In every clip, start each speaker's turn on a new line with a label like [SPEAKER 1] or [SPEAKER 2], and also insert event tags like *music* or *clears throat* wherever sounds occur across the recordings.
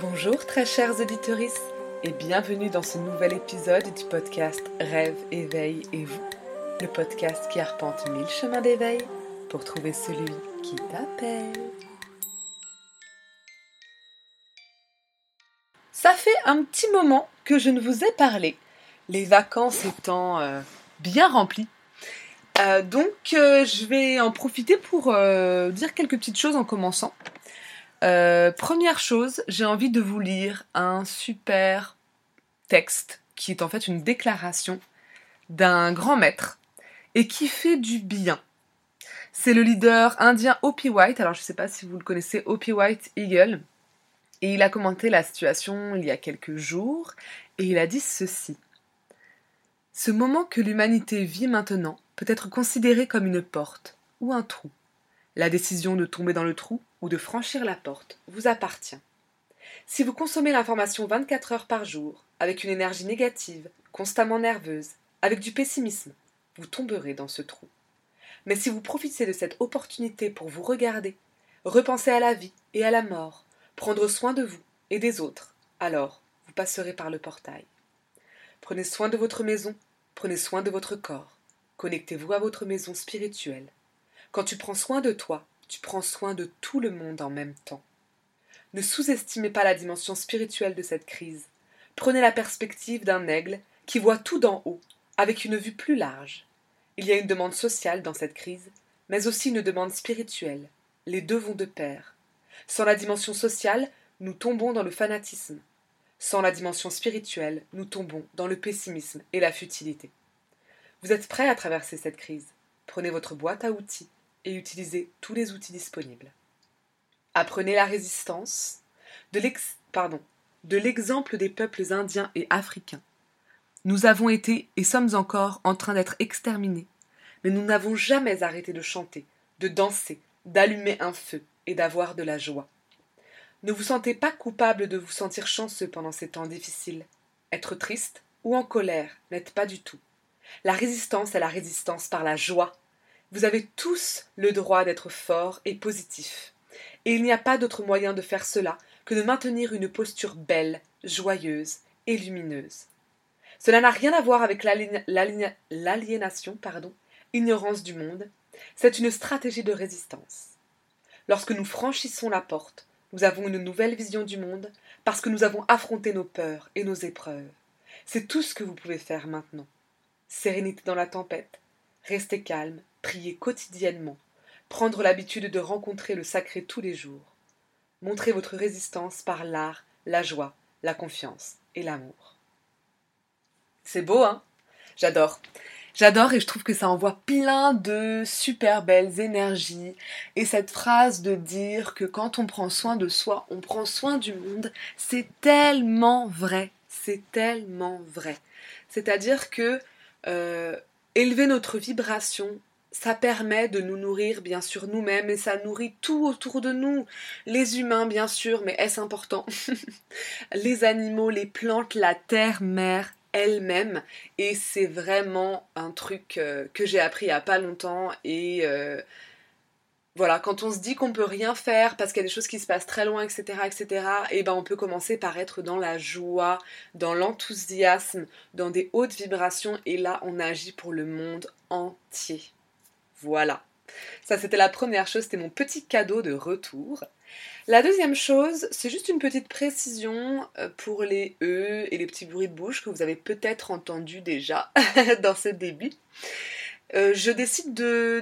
[SPEAKER 1] Bonjour très chers auditeurs et bienvenue dans ce nouvel épisode du podcast Rêve, éveil et vous, le podcast qui arpente mille chemins d'éveil pour trouver celui qui t'appelle. Ça fait un petit moment que je ne vous ai parlé, les vacances étant euh, bien remplies. Euh, donc euh, je vais en profiter pour dire quelques petites choses en commençant. Euh, première chose, j'ai envie de vous lire un super texte qui est en fait une déclaration d'un grand maître et qui fait du bien. C'est le leader indien Opie White, alors je ne sais pas si vous le connaissez, Opie White Eagle, et il a commenté la situation il y a quelques jours et il a dit ceci. Ce moment que l'humanité vit maintenant peut être considéré comme une porte ou un trou. La décision de tomber dans le trou ou de franchir la porte vous appartient. Si vous consommez l'information 24 heures par jour, avec une énergie négative, constamment nerveuse, avec du pessimisme, vous tomberez dans ce trou. Mais si vous profitez de cette opportunité pour vous regarder, repenser à la vie et à la mort, prendre soin de vous et des autres, alors vous passerez par le portail. Prenez soin de votre maison, prenez soin de votre corps, connectez-vous à votre maison spirituelle, quand tu prends soin de toi, tu prends soin de tout le monde en même temps. Ne sous-estimez pas la dimension spirituelle de cette crise. Prenez la perspective d'un aigle qui voit tout d'en haut, avec une vue plus large. Il y a une demande sociale dans cette crise, mais aussi une demande spirituelle. Les deux vont de pair. Sans la dimension sociale, nous tombons dans le fanatisme. Sans la dimension spirituelle, nous tombons dans le pessimisme et la futilité. Vous êtes prêts à traverser cette crise? Prenez votre boîte à outils et utilisez tous les outils disponibles. Apprenez la résistance de l'exemple des peuples indiens et africains. Nous avons été et sommes encore en train d'être exterminés, mais nous n'avons jamais arrêté de chanter, de danser, d'allumer un feu et d'avoir de la joie. Ne vous sentez pas coupable de vous sentir chanceux pendant ces temps difficiles. Être triste ou en colère n'êtes pas du tout. La résistance est la résistance par la joie vous avez tous le droit d'être fort et positif. Et il n'y a pas d'autre moyen de faire cela que de maintenir une posture belle, joyeuse et lumineuse. Cela n'a rien à voir avec l'aliénation, pardon, ignorance du monde. C'est une stratégie de résistance. Lorsque nous franchissons la porte, nous avons une nouvelle vision du monde parce que nous avons affronté nos peurs et nos épreuves. C'est tout ce que vous pouvez faire maintenant. Sérénité dans la tempête, restez calme prier quotidiennement, prendre l'habitude de rencontrer le sacré tous les jours. Montrez votre résistance par l'art, la joie, la confiance et l'amour. C'est beau, hein? J'adore. J'adore et je trouve que ça envoie plein de super belles énergies. Et cette phrase de dire que quand on prend soin de soi, on prend soin du monde, c'est tellement vrai. C'est tellement vrai. C'est-à-dire que euh, élever notre vibration ça permet de nous nourrir bien sûr nous-mêmes et ça nourrit tout autour de nous. Les humains bien sûr, mais est-ce important? *laughs* Les animaux, les plantes, la terre mère elle-même et c'est vraiment un truc euh, que j'ai appris il y a pas longtemps et euh, voilà, quand on se dit qu'on peut rien faire parce qu'il y a des choses qui se passent très loin, etc., etc., et eh ben on peut commencer par être dans la joie, dans l'enthousiasme, dans des hautes vibrations, et là on agit pour le monde entier. Voilà. Ça, c'était la première chose, c'était mon petit cadeau de retour. La deuxième chose, c'est juste une petite précision euh, pour les E et les petits bruits de bouche que vous avez peut-être entendus déjà *laughs* dans ce début. Euh, je décide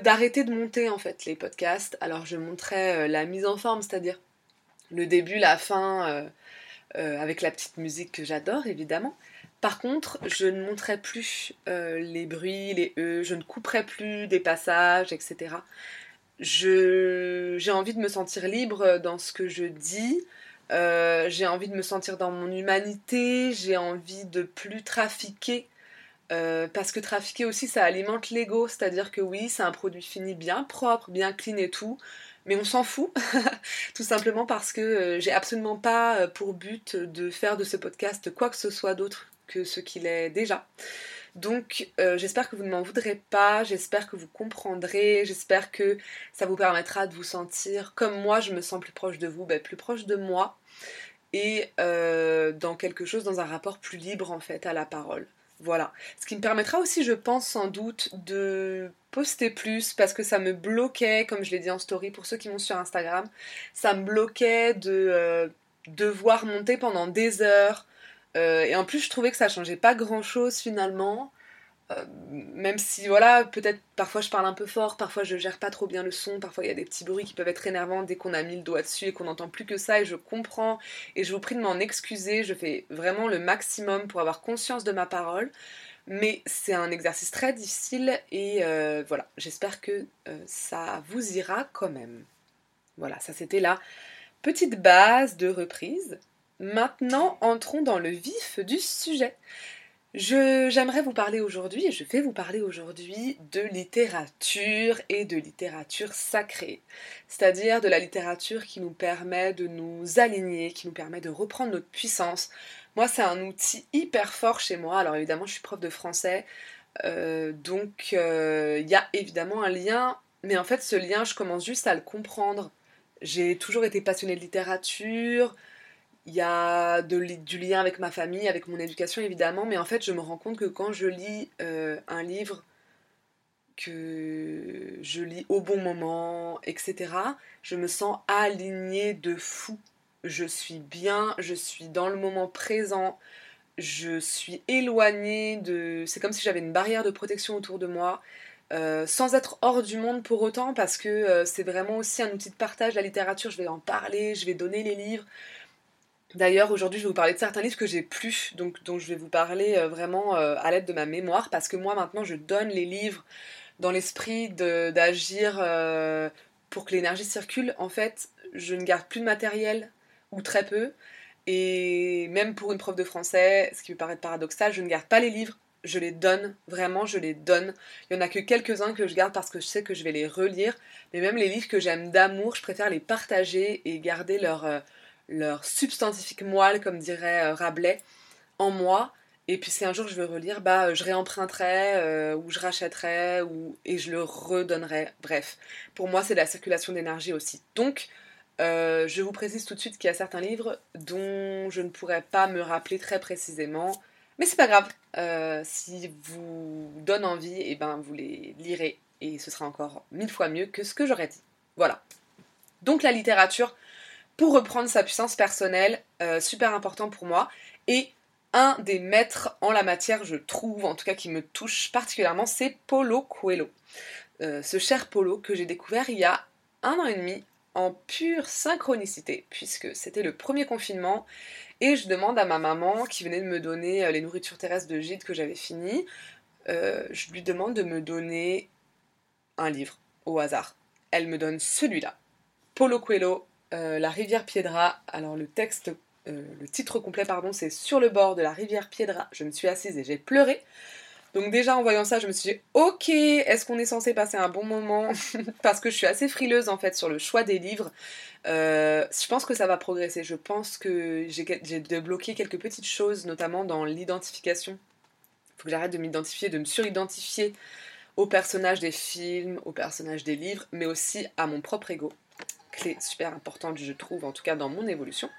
[SPEAKER 1] d'arrêter de, monter en fait les podcasts. Alors je montrerai euh, la mise en forme, c'est-à-dire le début, la fin, avec la petite musique que j'adore évidemment. Par contre, je ne monterai plus euh, les bruits, les E, je ne couperai plus des passages, etc. j'ai envie de me sentir libre dans ce que je dis. Euh, j'ai envie de me sentir dans mon humanité. J'ai envie de plus trafiquer. Euh, parce que trafiquer aussi, ça alimente l'ego. C'est-à-dire que oui, c'est un produit fini bien propre, bien clean et tout. Mais on s'en fout, *laughs* tout simplement parce que j'ai absolument pas pour but de faire de ce podcast quoi que ce soit d'autre que ce qu'il est déjà. Donc euh, j'espère que vous ne m'en voudrez pas, j'espère que vous comprendrez, j'espère que ça vous permettra de vous sentir comme moi je me sens plus proche de vous, ben, plus proche de moi. et euh, dans quelque chose, dans un rapport plus libre en fait à la parole. Voilà. Ce qui me permettra aussi, je pense sans doute, de poster plus parce que ça me bloquait, comme je l'ai dit en story pour ceux qui m'ont sur Instagram, ça me bloquait de euh, devoir monter pendant des heures. Euh, et en plus, je trouvais que ça changeait pas grand chose finalement. Euh, même si voilà, peut-être parfois je parle un peu fort, parfois je gère pas trop bien le son, parfois il y a des petits bruits qui peuvent être énervants dès qu'on a mis le doigt dessus et qu'on n'entend plus que ça et je comprends et je vous prie de m'en excuser, je fais vraiment le maximum pour avoir conscience de ma parole. Mais c'est un exercice très difficile et euh, voilà, j'espère que ça vous ira quand même. Voilà, ça c'était la petite base de reprise. Maintenant, entrons dans le vif du sujet. J'aimerais vous parler aujourd'hui, et je vais vous parler aujourd'hui de littérature et de littérature sacrée, c'est-à-dire de la littérature qui nous permet de nous aligner, qui nous permet de reprendre notre puissance. Moi, c'est un outil hyper fort chez moi. Alors évidemment, je suis prof de français, euh, donc euh, il y a évidemment un lien, mais en fait, ce lien, je commence juste à le comprendre. J'ai toujours été passionnée de littérature, il y a du lien avec ma famille, avec mon éducation évidemment, mais en fait je me rends compte que quand je lis euh, un livre que je lis au bon moment, etc., je me sens alignée de fou. Je suis bien, je suis dans le moment présent, je suis éloignée de... C'est comme si j'avais une barrière de protection autour de moi. Euh, sans être hors du monde pour autant, parce que euh, c'est vraiment aussi un outil de partage, la littérature, je vais en parler, je vais donner les livres, D'ailleurs, aujourd'hui, je vais vous parler de certains livres que j'ai plus, donc dont je vais vous parler euh, vraiment euh, à l'aide de ma mémoire, parce que moi, maintenant, je donne les livres dans l'esprit d'agir euh, pour que l'énergie circule. En fait, je ne garde plus de matériel, ou très peu, et même pour une prof de français, ce qui peut paraître paradoxal, je ne garde pas les livres, je les donne, vraiment, je les donne. Il y en a que quelques-uns que je garde parce que je sais que je vais les relire, mais même les livres que j'aime d'amour, je préfère les partager et garder leur leur substantifique moelle, comme dirait euh, Rabelais, en moi. Et puis si un jour je veux relire, bah euh, je réemprunterai euh, ou je rachèterai ou et je le redonnerai. Bref, pour moi c'est la circulation d'énergie aussi. Donc je vous précise tout de suite qu'il y a certains livres dont je ne pourrais pas me rappeler très précisément, mais c'est pas grave. si vous donne envie, et eh ben vous les lirez et ce sera encore mille fois mieux que ce que j'aurais dit. Voilà. Donc la littérature, reprendre sa puissance personnelle, euh, super important pour moi. Et un des maîtres en la matière, je trouve, en tout cas qui me touche particulièrement, c'est Polo Coelho. Euh, ce cher Polo que j'ai découvert il y a un an et demi en pure synchronicité, puisque c'était le premier confinement, et je demande à ma maman, qui venait de me donner euh, les nourritures terrestres de Gide que j'avais fini, je lui demande de me donner un livre au hasard. Elle me donne celui-là. Polo Coelho, euh, la rivière Piedra. Alors le texte, euh, le titre complet, pardon, c'est Sur le bord de la rivière Piedra. Je me suis assise et j'ai pleuré. Donc déjà en voyant ça, je me suis dit, ok, est-ce qu'on est censé passer un bon moment? *laughs* Parce que je suis assez frileuse en fait sur le choix des livres. Euh, je pense que ça va progresser. Je pense que j'ai débloqué quelques petites choses, notamment dans l'identification. Il faut que j'arrête de m'identifier, de me suridentifier aux personnages des films, aux personnages des livres, mais aussi à mon propre ego clé super importante, je trouve, en tout cas dans mon évolution.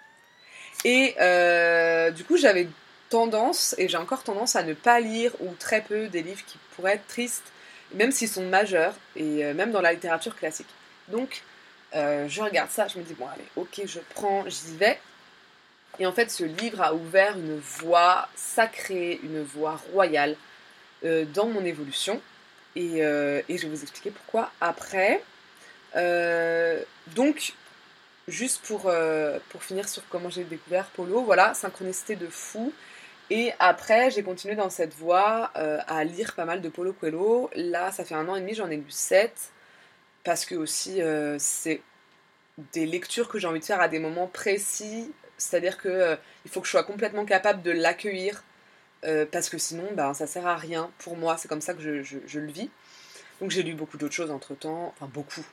[SPEAKER 1] Et euh, du coup, j'avais tendance, et j'ai encore tendance à ne pas lire ou très peu des livres qui pourraient être tristes, même s'ils sont majeurs, et euh, même dans la littérature classique. Donc, euh, je regarde ça, je me dis, bon, allez, ok, je prends, j'y vais. Et en fait, ce livre a ouvert une voie sacrée, une voie royale dans mon évolution. Et, je vais vous expliquer pourquoi après. Donc, juste pour, euh, pour finir sur comment j'ai découvert Polo, voilà, synchronicité de fou. Et après, j'ai continué dans cette voie euh, à lire pas mal de Polo Coelho. Là, ça fait un an et demi, j'en ai lu 7. Parce que aussi, c'est des lectures que j'ai envie de faire à des moments précis. C'est-à-dire que il faut que je sois complètement capable de l'accueillir. parce que sinon, ben, ça sert à rien. Pour moi, c'est comme ça que je, je le vis. Donc j'ai lu beaucoup d'autres choses entre temps. Enfin, beaucoup.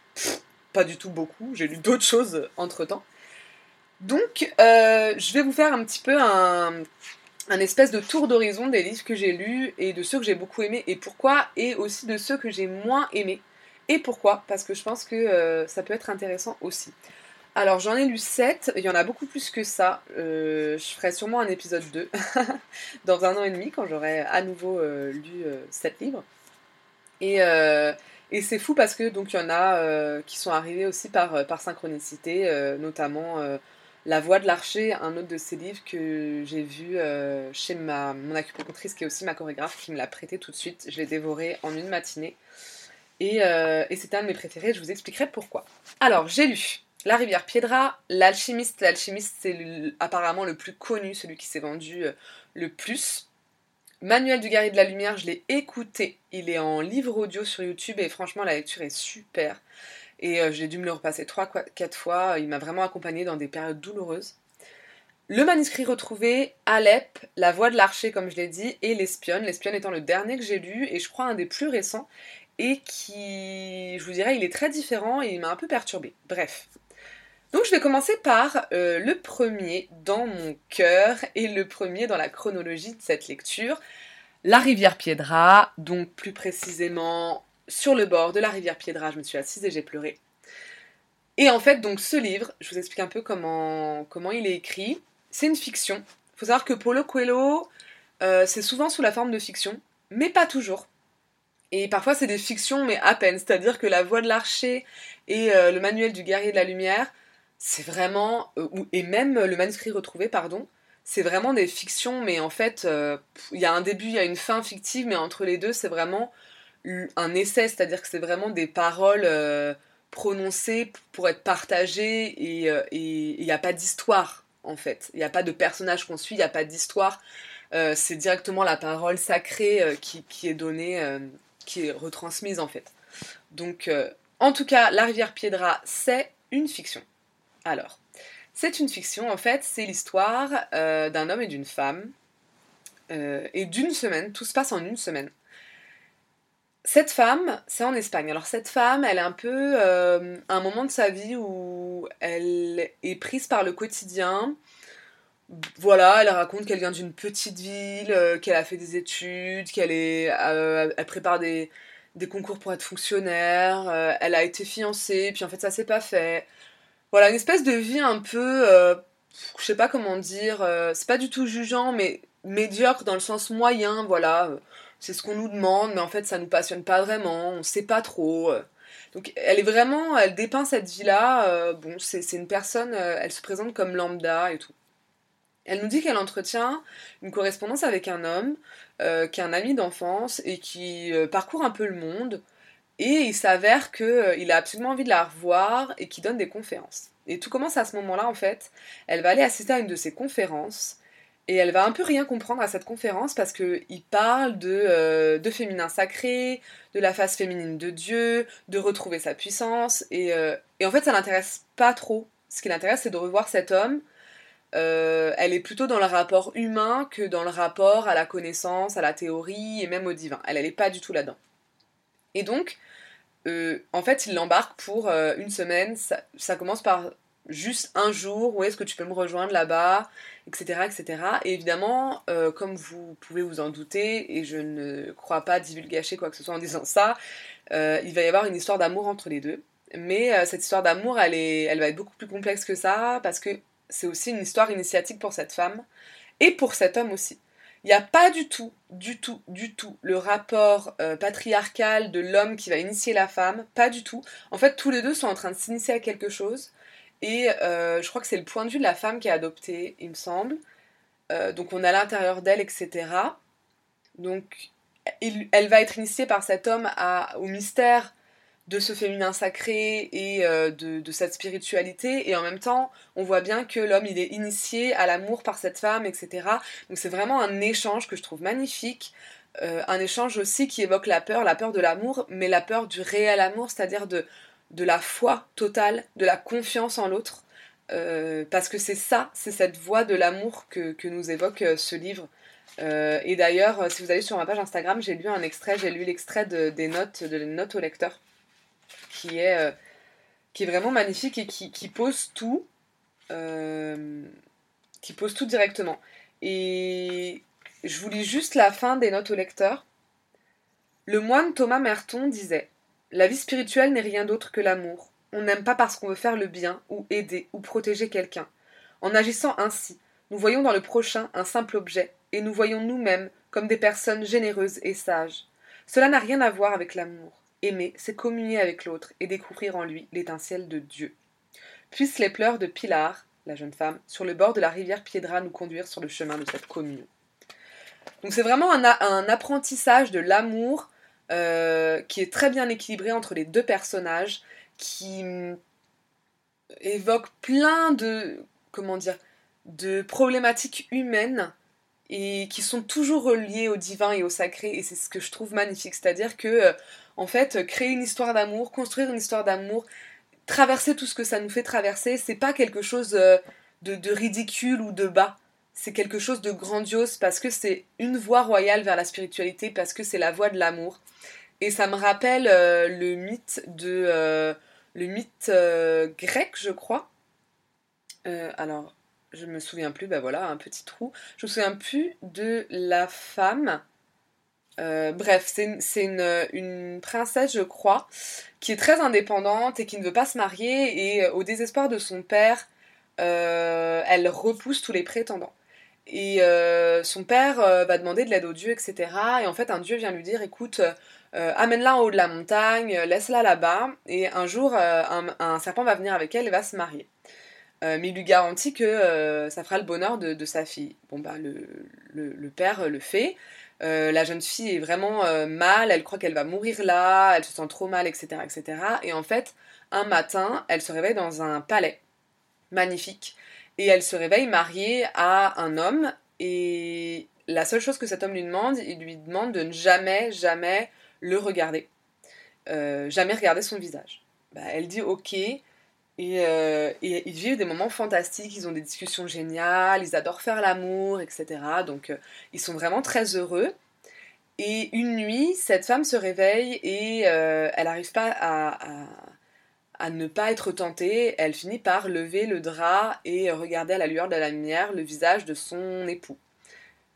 [SPEAKER 1] Pas du tout beaucoup. J'ai lu d'autres choses entre temps. Donc, euh, je vais vous faire un petit peu un, espèce de tour d'horizon des livres que j'ai lus et de ceux que j'ai beaucoup aimés et pourquoi, et aussi de ceux que j'ai moins aimés. Et pourquoi Parce que je pense que euh, ça peut être intéressant aussi. Alors j'en ai lu 7, il y en a beaucoup plus que ça. Euh, je ferai sûrement un épisode 2 *laughs* dans un an et demi quand j'aurai à nouveau lu 7 euh, livres. Et, et c'est fou parce que donc il y en a qui sont arrivés aussi par, par synchronicité, notamment La Voix de l'Archer, un autre de ces livres que j'ai vu chez mon acupunctrice qui est aussi ma chorégraphe qui me l'a prêté tout de suite. Je l'ai dévoré en une matinée. Et, et un de mes préférés, je vous expliquerai pourquoi. Alors j'ai lu la rivière Piedra, l'alchimiste. L'alchimiste, c'est apparemment le plus connu, celui qui s'est vendu euh, le plus. Manuel du guerrier de la lumière, je l'ai écouté. Il est en livre audio sur YouTube et franchement, la lecture est super. Et euh, j'ai dû me le repasser 3-4 fois. Il m'a vraiment accompagné dans des périodes douloureuses. Le manuscrit retrouvé, Alep, La voix de l'archer, comme je l'ai dit, et L'espionne. L'espionne étant le dernier que j'ai lu et je crois un des plus récents et qui, je vous dirais, il est très différent et il m'a un peu perturbé. Bref, donc je vais commencer par euh, le premier dans mon cœur et le premier dans la chronologie de cette lecture, la rivière Piedra, donc plus précisément sur le bord de la rivière Piedra, je me suis assise et j'ai pleuré. Et en fait, donc ce livre, je vous explique un peu comment, comment il est écrit. C'est une fiction. Il faut savoir que Paulo Coelho, euh, c'est souvent sous la forme de fiction, mais pas toujours. Et parfois c'est des fictions, mais à peine. C'est-à-dire que La Voix de l'Archer et euh, le Manuel du Guerrier de la Lumière, c'est vraiment. Euh, et même le manuscrit retrouvé, pardon, c'est vraiment des fictions, mais en fait, euh, il y a un début, il y a une fin fictive, mais entre les deux, c'est vraiment un essai, c'est-à-dire que c'est vraiment des paroles euh, prononcées pour être partagées et il n'y a pas d'histoire, en fait. Il n'y a pas de personnage qu'on suit, il n'y a pas d'histoire. c'est directement la parole sacrée qui, est donnée, qui est retransmise, en fait. Donc, en tout cas, La rivière Piedra, c'est une fiction. Alors, c'est une fiction, en fait, c'est l'histoire euh, d'un homme et d'une femme. Euh, et d'une semaine, tout se passe en une semaine. Cette femme, c'est en Espagne. Alors cette femme, elle est un peu euh, un moment de sa vie où elle est prise par le quotidien. Voilà, elle raconte qu'elle vient d'une petite ville, qu'elle a fait des études, qu'elle est, elle prépare des, des, concours pour être fonctionnaire. elle a été fiancée, puis en fait ça s'est pas fait. Voilà, une espèce de vie un peu, euh, je sais pas comment dire, euh, c'est pas du tout jugeant, mais médiocre dans le sens moyen, voilà. C'est ce qu'on nous demande, mais en fait ça nous passionne pas vraiment, on sait pas trop. Donc elle est vraiment, elle dépeint cette vie-là, euh, bon, c'est une personne, elle se présente comme lambda et tout. Elle nous dit qu'elle entretient une correspondance avec un homme qui est un ami d'enfance et qui parcourt un peu le monde et il s'avère qu'il euh, a absolument envie de la revoir et qu'il donne des conférences. Et tout commence à ce moment-là, en fait. Elle va aller assister à une de ses conférences. Et elle va un peu rien comprendre à cette conférence parce qu'il parle de, euh, de féminin sacré, de la face féminine de Dieu, de retrouver sa puissance. Et, euh, et en fait, ça l'intéresse pas trop. Ce qui l'intéresse, c'est de revoir cet homme. elle est plutôt dans le rapport humain que dans le rapport à la connaissance, à la théorie et même au divin. Elle, elle est pas du tout là-dedans. Et donc, euh, en fait, il l'embarque pour euh, une semaine. Ça, commence par juste un jour. Où est-ce que tu peux me rejoindre là-bas Etc. etc. Et évidemment, euh, comme vous pouvez vous en douter, et je ne crois pas divulgacher quoi que ce soit en disant ça, il va y avoir une histoire d'amour entre les deux. Mais cette histoire d'amour, elle, elle va être beaucoup plus complexe que ça, parce que c'est aussi une histoire initiatique pour cette femme, et pour cet homme aussi. Il n'y a pas du tout, du tout, du tout le rapport euh, patriarcal de l'homme qui va initier la femme, pas du tout. En fait, tous les deux sont en train de s'initier à quelque chose. Et euh, je crois que c'est le point de vue de la femme qui est adopté, il me semble. Euh, donc on à l'intérieur d'elle, etc. Donc elle va être initiée par cet homme au mystère de ce féminin sacré et euh, de, cette spiritualité. Et en même temps on voit bien que l'homme il est initié à l'amour par cette femme etc donc c'est vraiment un échange que je trouve magnifique. Euh, un échange aussi qui évoque la peur la peur de l'amour mais la peur du réel amour c'est à dire de, de la foi totale de la confiance en l'autre. Euh, parce que c'est ça c'est cette voie de l'amour que, nous évoque ce livre. Et d'ailleurs, si vous allez sur ma page Instagram, j'ai lu un extrait, j'ai lu l'extrait des notes, de notes au lecteur qui est, euh, qui est vraiment magnifique et qui, pose tout. Euh, qui pose tout directement. Et je vous lis juste la fin des notes au lecteur. Le moine Thomas Merton disait La vie spirituelle n'est rien d'autre que l'amour. on n'aime pas parce qu'on veut faire le bien, ou aider, ou protéger quelqu'un. En agissant ainsi, nous voyons dans le prochain un simple objet, et nous voyons nous-mêmes comme des personnes généreuses et sages. Cela n'a rien à voir avec l'amour. Aimer, c'est communier avec l'autre et découvrir en lui l'étincelle de Dieu. Puissent les pleurs de Pilar, la jeune femme, sur le bord de la rivière Piedra nous conduire sur le chemin de cette communion. Donc c'est vraiment un, apprentissage de l'amour euh, qui est très bien équilibré entre les deux personnages, qui hum, évoque plein de comment dire de problématiques humaines et qui sont toujours reliées au divin et au sacré et c'est ce que je trouve magnifique c'est-à-dire que euh, en fait créer une histoire d'amour construire une histoire d'amour traverser tout ce que ça nous fait traverser c'est pas quelque chose euh, de, ridicule ou de bas c'est quelque chose de grandiose parce que c'est une voie royale vers la spiritualité parce que c'est la voie de l'amour et ça me rappelle euh, le mythe de le mythe grec je crois alors je me souviens plus, ben voilà, un petit trou. Je me souviens plus de la femme. Euh, bref, c'est une, princesse, je crois, qui est très indépendante et qui ne veut pas se marier. Et euh, au désespoir de son père, euh, elle repousse tous les prétendants. Et son père va demander de l'aide au dieu, etc. Et en fait, un dieu vient lui dire écoute, amène-la en haut de la montagne, laisse-la là-bas. Et un jour, un serpent va venir avec elle et va se marier. Mais il lui garantit que ça fera le bonheur de, sa fille. Bon, bah, le, père le fait. Euh, la jeune fille est vraiment mal, elle croit qu'elle va mourir là, elle se sent trop mal, etc., etc. Et en fait, un matin, elle se réveille dans un palais magnifique. Et elle se réveille mariée à un homme. Et la seule chose que cet homme lui demande, il lui demande de ne jamais, jamais le regarder. jamais regarder son visage. Bah, elle dit ok, euh, et, ils vivent des moments fantastiques, ils ont des discussions géniales, ils adorent faire l'amour, etc. Donc euh, ils sont vraiment très heureux. Et une nuit, cette femme se réveille et euh, elle n'arrive pas à, ne pas être tentée. Elle finit par lever le drap et regarder à la lueur de la lumière le visage de son époux.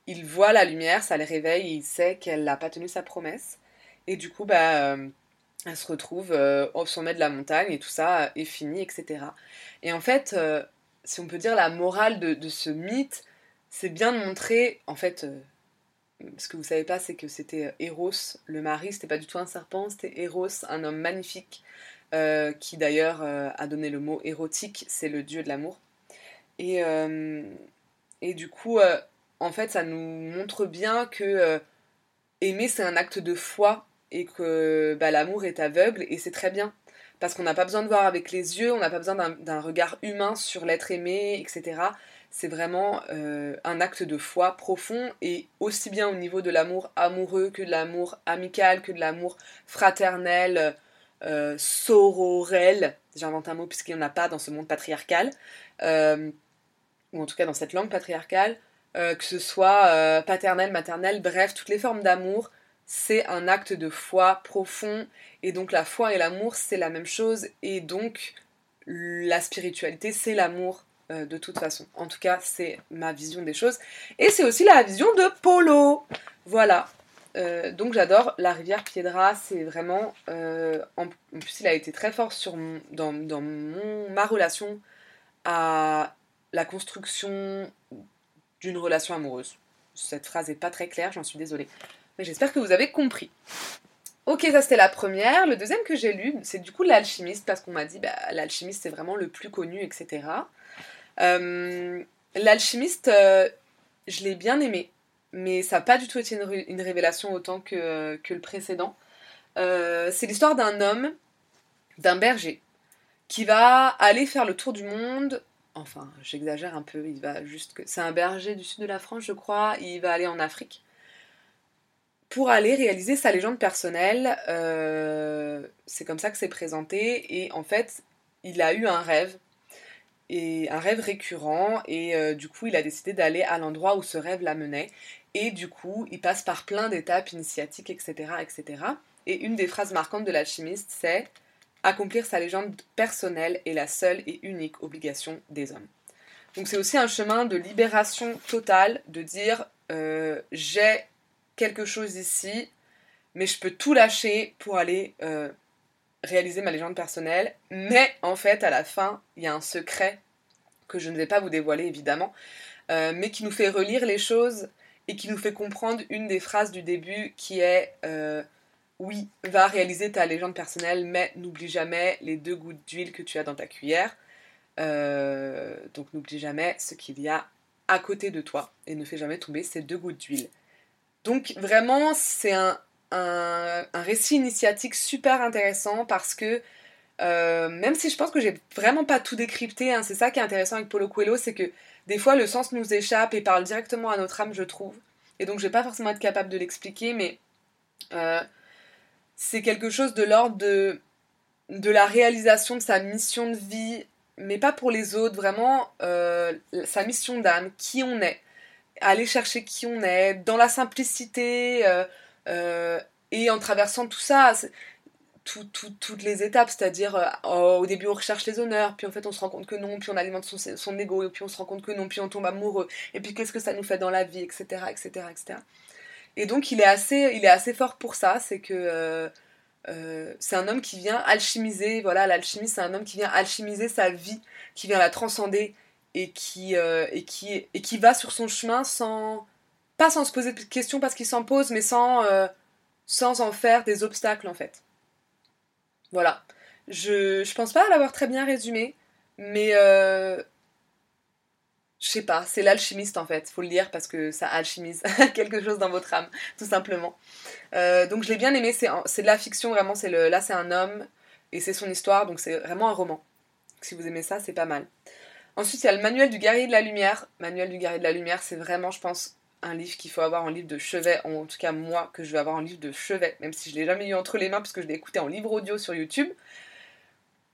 [SPEAKER 1] Il voit la lumière, ça le réveille, il sait qu'elle n'a pas tenu sa promesse. Et du coup, bah elle se retrouve euh, au sommet de la montagne et tout ça est fini, etc. Et en fait, euh, si on peut dire la morale de, ce mythe, c'est bien de montrer, en fait, euh, ce que vous savez pas, c'est que c'était Eros, le mari, c'était pas du tout un serpent, c'était Eros, un homme magnifique, qui d'ailleurs a donné le mot érotique, c'est le dieu de l'amour. Et, et du coup, en fait, ça nous montre bien que aimer, c'est un acte de foi et que bah, l'amour est aveugle et c'est très bien. Parce qu'on n'a pas besoin de voir avec les yeux, on n'a pas besoin d'un regard humain sur l'être aimé, etc. C'est vraiment euh, un acte de foi profond et aussi bien au niveau de l'amour amoureux que de l'amour amical, que de l'amour fraternel, euh, sororel. J'invente un mot puisqu'il n'y en a pas dans ce monde patriarcal, euh, ou en tout cas dans cette langue patriarcale, que ce soit paternel, maternel, bref, toutes les formes d'amour c'est un acte de foi profond et donc la foi et l'amour c'est la même chose et donc la spiritualité c'est l'amour euh, de toute façon. En tout cas c'est ma vision des choses et c'est aussi la vision de Polo. Voilà. Euh, donc j'adore la rivière Piedra, c'est vraiment... Euh, en, plus il a été très fort sur dans, ma relation à la construction d'une relation amoureuse. Cette phrase est pas très claire, j'en suis désolée. J'espère que vous avez compris. Ok, ça c'était la première. Le deuxième que j'ai lu, c'est du coup l'alchimiste, parce qu'on m'a dit, bah, l'alchimiste c'est vraiment le plus connu, etc. Euh, l'alchimiste, euh, je l'ai bien aimé, mais ça n'a pas du tout été une, révélation autant que, le précédent. Euh, c'est l'histoire d'un homme, d'un berger, qui va aller faire le tour du monde. Enfin, j'exagère un peu, il va juste. C'est un berger du sud de la France, je crois. Il va aller en Afrique pour aller réaliser sa légende personnelle. Euh, c'est comme ça que c'est présenté. Et en fait, il a eu un rêve. Et un rêve récurrent. Et euh, du coup, il a décidé d'aller à l'endroit où ce rêve l'amenait. Et du coup, il passe par plein d'étapes initiatiques, etc., etc. Et une des phrases marquantes de l'alchimiste, c'est Accomplir sa légende personnelle est la seule et unique obligation des hommes. Donc c'est aussi un chemin de libération totale, de dire euh, j'ai quelque chose ici, mais je peux tout lâcher pour aller euh, réaliser ma légende personnelle, mais en fait, à la fin, il y a un secret que je ne vais pas vous dévoiler évidemment, euh, mais qui nous fait relire les choses et qui nous fait comprendre une des phrases du début qui est euh, oui, va réaliser ta légende personnelle, mais n'oublie jamais les deux gouttes d'huile que tu as dans ta cuillère. Donc n'oublie jamais ce qu'il y a à côté de toi et ne fais jamais tomber ces deux gouttes d'huile. Donc vraiment, c'est un, récit initiatique super intéressant parce que euh, même si je pense que j'ai vraiment pas tout décrypté, hein, c'est ça qui est intéressant avec Polo Coelho, c'est que des fois le sens nous échappe et parle directement à notre âme, je trouve. Et donc je vais pas forcément être capable de l'expliquer, mais euh, c'est quelque chose de l'ordre de, de la réalisation de sa mission de vie, mais pas pour les autres, vraiment euh, sa mission d'âme, qui on est, aller chercher qui on est, dans la simplicité, euh, et en traversant tout ça, toutes les étapes, c'est-à-dire euh, au début on recherche les honneurs, puis en fait on se rend compte que non, puis on alimente son, ego, et puis on se rend compte que non, puis on tombe amoureux, et puis qu'est-ce que ça nous fait dans la vie, etc., etc., etc. Et donc il est assez, il est assez fort pour ça, c'est que euh, c'est un homme qui vient alchimiser, voilà, l'alchimie c'est un homme qui vient alchimiser sa vie, qui vient la transcender, et qui, et qui, et qui va sur son chemin sans pas sans se poser de questions parce qu'il s'en pose, mais sans, euh, sans en faire des obstacles en fait. Voilà. Je, je pense pas l'avoir très bien résumé, mais euh, je sais pas, c'est l'alchimiste en fait, faut le dire parce que ça alchimise *laughs* quelque chose dans votre âme, tout simplement. Euh, donc je l'ai bien aimé, c'est de la fiction vraiment, le, là c'est un homme et c'est son histoire, donc c'est vraiment un roman. Si vous aimez ça, c'est pas mal. Ensuite, il y a le manuel du guerrier de la lumière. Manuel du guerrier de la lumière, c'est vraiment, je pense, un livre qu'il faut avoir en livre de chevet, en tout cas moi que je vais avoir en livre de chevet, même si je l'ai jamais eu entre les mains parce que je l'ai écouté en livre audio sur YouTube.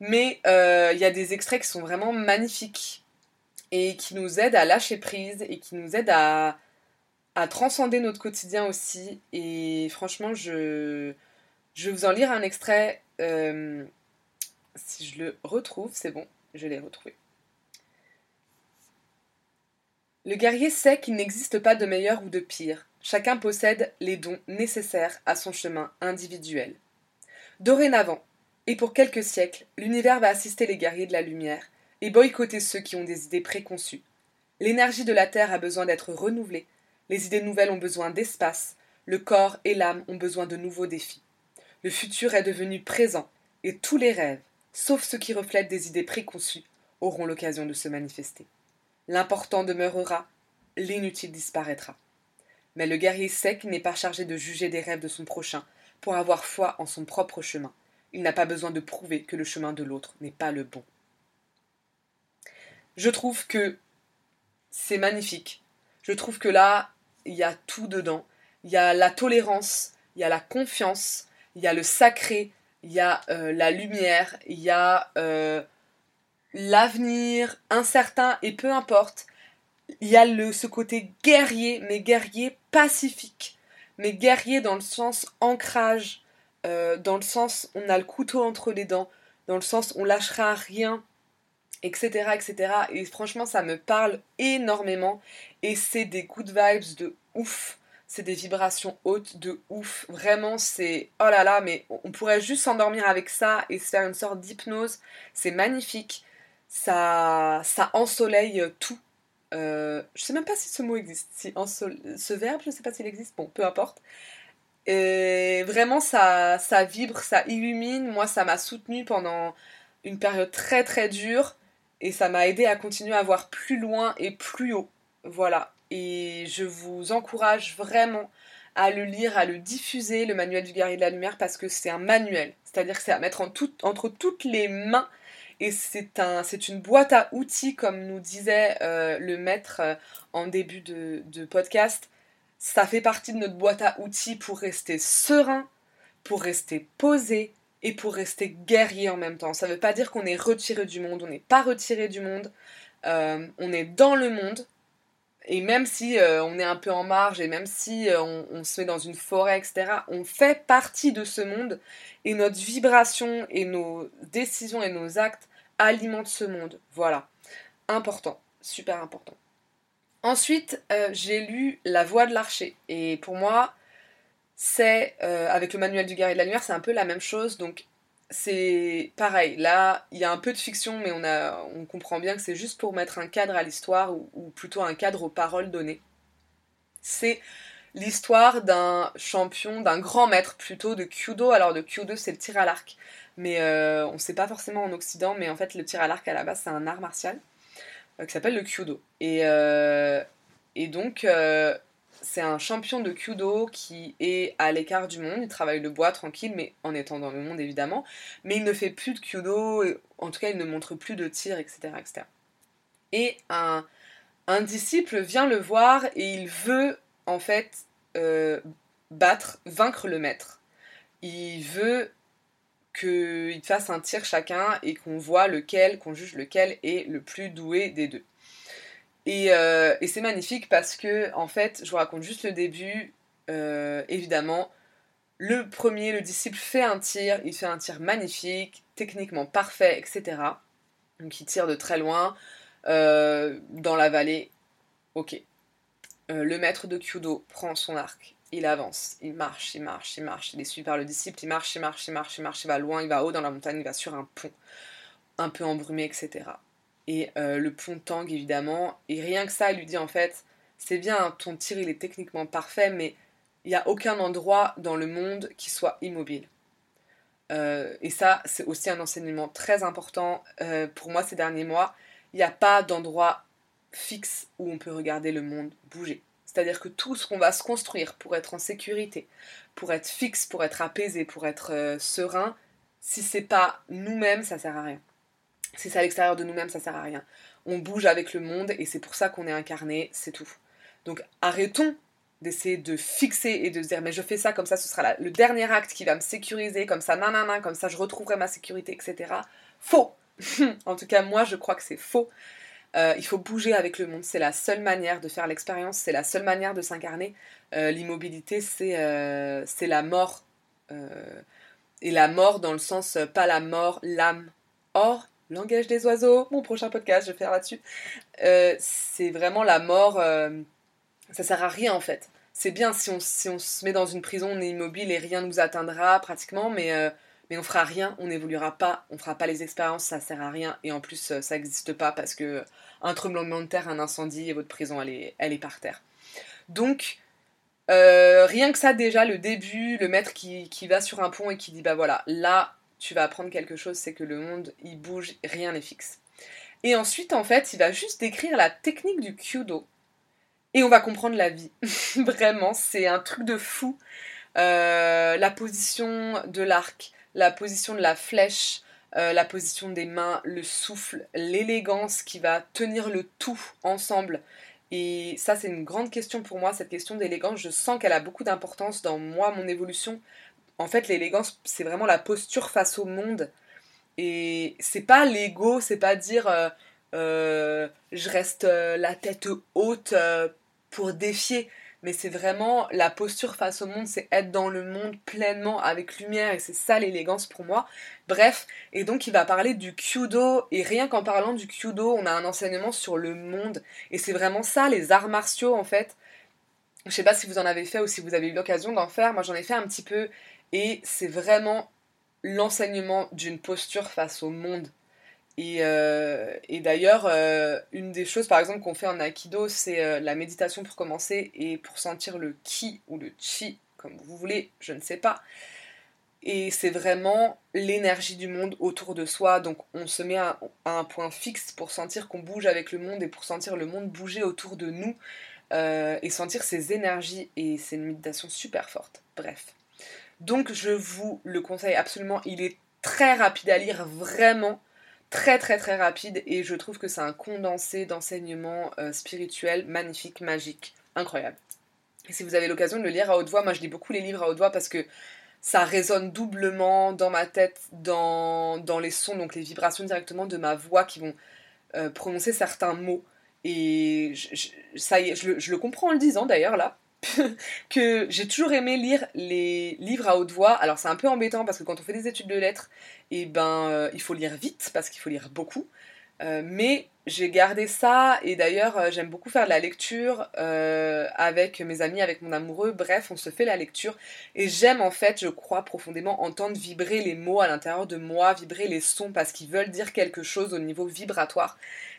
[SPEAKER 1] Mais euh, il y a des extraits qui sont vraiment magnifiques et qui nous aident à lâcher prise et qui nous aident à, à transcender notre quotidien aussi. Et franchement, je, je vais vous en lire un extrait. Euh, si je le retrouve, c'est bon, je l'ai retrouvé. Le guerrier sait qu'il n'existe pas de meilleur ou de pire. Chacun possède les dons nécessaires à son chemin individuel. Dorénavant, et pour quelques siècles, l'univers va assister les guerriers de la lumière et boycotter ceux qui ont des idées préconçues. L'énergie de la Terre a besoin d'être renouvelée, les idées nouvelles ont besoin d'espace, le corps et l'âme ont besoin de nouveaux défis. Le futur est devenu présent, et tous les rêves, sauf ceux qui reflètent des idées préconçues, auront l'occasion de se manifester. L'important demeurera, l'inutile disparaîtra. Mais le guerrier qu'il n'est pas chargé de juger des rêves de son prochain pour avoir foi en son propre chemin. Il n'a pas besoin de prouver que le chemin de l'autre n'est pas le bon. Je trouve que c'est magnifique. Je trouve que là, il y a tout dedans. Il y a la tolérance, il y a la confiance, il y a le sacré, il y a euh, la lumière, il y a euh, l'avenir incertain et peu importe. Il y a le, ce côté guerrier, mais guerrier pacifique, mais guerrier dans le sens ancrage, euh, dans le sens on a le couteau entre les dents, dans le sens on lâchera rien, etc., etc. Et franchement, ça me parle énormément. Et c'est des good vibes de ouf. C'est des vibrations hautes de ouf. Vraiment, c'est. Oh là là, mais on pourrait juste s'endormir avec ça et se faire une sorte d'hypnose. C'est magnifique ça, ça ensoleille tout. Euh, je sais même pas si ce mot existe. Si Ce verbe, je sais pas s'il existe. Bon, peu importe. Et vraiment, ça, ça vibre, ça illumine. Moi, ça m'a soutenu pendant une période très très dure. Et ça m'a aidé à continuer à voir plus loin et plus haut. Voilà. Et je vous encourage vraiment à le lire, à le diffuser, le manuel du guerrier de la lumière, parce que c'est un manuel. C'est-à-dire que c'est à mettre en entre toutes les mains et c'est un, une boîte à outils, comme nous disait euh, le maître euh, en début de, podcast. Ça fait partie de notre boîte à outils pour rester serein, pour rester posé et pour rester guerrier en même temps. Ça ne veut pas dire qu'on est retiré du monde, on n'est pas retiré du monde, euh, on est dans le monde. Et même si on est un peu en marge et même si on, se met dans une forêt, etc., on fait partie de ce monde et notre vibration et nos décisions et nos actes alimente ce monde. Voilà. Important. Super important. Ensuite, euh, j'ai lu La Voix de l'archer. Et pour moi, c'est, euh, avec le manuel du guerrier de la lumière, c'est un peu la même chose. Donc, c'est pareil. Là, il y a un peu de fiction, mais on, comprend bien que c'est juste pour mettre un cadre à l'histoire, ou, plutôt un cadre aux paroles données. C'est l'histoire d'un champion, d'un grand maître plutôt de Kyudo. Alors, de Kyudo, c'est le tir à l'arc. Mais euh, on ne sait pas forcément en Occident, mais en fait, le tir à l'arc à la base, c'est un art martial euh, qui s'appelle le Kyudo. Et, euh, et donc, c'est un champion de Kyudo qui est à l'écart du monde. Il travaille le bois tranquille, mais en étant dans le monde évidemment. Mais il ne fait plus de Kyudo, en tout cas il ne montre plus de tir, etc. etc. Et un, un disciple vient le voir et il veut en fait battre, vaincre le maître. Il veut qu'il fasse un tir chacun et qu'on voit lequel, qu'on juge lequel est le plus doué des deux. Euh, et, c'est magnifique parce que, en fait, je vous raconte juste le début. Euh, évidemment, le premier, le disciple, fait un tir. Il fait un tir magnifique, techniquement parfait, etc. Donc il tire de très loin, euh, dans la vallée. Ok. le maître de Kyudo prend son arc. Il avance, il marche, il marche, il marche. Il est suivi par le disciple, il marche, il marche, il marche, il marche, il va loin, il va haut dans la montagne, il va sur un pont, un peu embrumé, etc et euh, le pont tangue évidemment. Et rien que ça, il lui dit en fait, c'est bien, ton tir il est techniquement parfait, mais il n'y a aucun endroit dans le monde qui soit immobile. Euh, et ça, c'est aussi un enseignement très important euh, pour moi ces derniers mois. Il n'y a pas d'endroit fixe où on peut regarder le monde bouger. C'est-à-dire que tout ce qu'on va se construire pour être en sécurité, pour être fixe, pour être apaisé, pour être serein, si c'est pas nous-mêmes, ça sert à rien. Si c'est à l'extérieur de nous-mêmes, ça sert à rien. On bouge avec le monde et c'est pour ça qu'on est incarné, c'est tout. Donc arrêtons d'essayer de fixer et de se dire mais je fais ça comme ça ce sera le dernier acte qui va me sécuriser comme ça nanana comme ça je retrouverai ma sécurité etc faux *laughs* en tout cas moi je crois que c'est faux euh, il faut bouger avec le monde c'est la seule manière de faire l'expérience c'est la seule manière de s'incarner euh, l'immobilité c'est euh, c'est la mort et la mort dans le sens pas la mort l'âme or Langage des oiseaux, mon prochain podcast, je vais faire là-dessus. C'est vraiment la mort. Ça sert à rien en fait. C'est bien si on, si on se met dans une prison, on est immobile et rien ne nous atteindra pratiquement, mais, mais on fera rien, on n'évoluera pas, on fera pas les expériences, ça sert à rien. Et en plus, ça n'existe pas parce que un tremblement de terre, un incendie et votre prison, elle est, par terre. Donc, rien que ça déjà, le début, le maître qui, va sur un pont et qui dit bah voilà, là tu vas apprendre quelque chose, c'est que le monde, il bouge, rien n'est fixe. Et ensuite, en fait, il va juste décrire la technique du Kyudo. Et on va comprendre la vie. *laughs* Vraiment, c'est un truc de fou. Euh, la position de l'arc, la position de la flèche, euh, la position des mains, le souffle, l'élégance qui va tenir le tout ensemble. Et ça, c'est une grande question pour moi, cette question d'élégance. Je sens qu'elle a beaucoup d'importance dans moi, mon évolution, en fait, l'élégance, c'est vraiment la posture face au monde. Et c'est pas l'ego, c'est pas dire euh, euh, je reste la tête haute pour défier. Mais c'est vraiment la posture face au monde, c'est être dans le monde pleinement avec lumière et c'est ça l'élégance pour moi. Bref, et donc il va parler du Kyudo et rien qu'en parlant du Kyudo, on a un enseignement sur le monde et c'est vraiment ça les arts martiaux en fait. Je sais pas si vous en avez fait ou si vous avez eu l'occasion d'en faire, moi j'en ai fait un petit peu et c'est vraiment l'enseignement d'une posture face au monde. Et, euh, d'ailleurs, euh, une des choses, par exemple, qu'on fait en Aikido, c'est euh, la méditation pour commencer et pour sentir le ki ou le chi, comme vous voulez, je ne sais pas. Et c'est vraiment l'énergie du monde autour de soi. Donc on se met à, un point fixe pour sentir qu'on bouge avec le monde et pour sentir le monde bouger autour de nous et sentir ces énergies. Et c'est une méditation super forte. Bref. Donc je vous le conseille absolument. Il est très rapide à lire, vraiment très très très rapide et je trouve que c'est un condensé d'enseignements euh, spirituels magnifique, magique, incroyable. Et si vous avez l'occasion de le lire à haute voix, moi je lis beaucoup les livres à haute voix parce que ça résonne doublement dans ma tête, dans, les sons, donc les vibrations directement de ma voix qui vont euh, prononcer certains mots. Et ça je le comprends en le disant d'ailleurs là. *laughs* que j'ai toujours aimé lire les livres à haute voix. Alors c'est un peu embêtant parce que quand on fait des études de lettres, et eh ben, euh, il faut lire vite parce qu'il faut lire beaucoup. mais j'ai gardé ça et d'ailleurs j'aime beaucoup faire de la lecture avec mes amis, avec mon amoureux, bref on se fait la lecture et j'aime en fait je crois profondément entendre vibrer les mots à l'intérieur de moi, vibrer les sons parce qu'ils veulent dire quelque chose au niveau vibratoire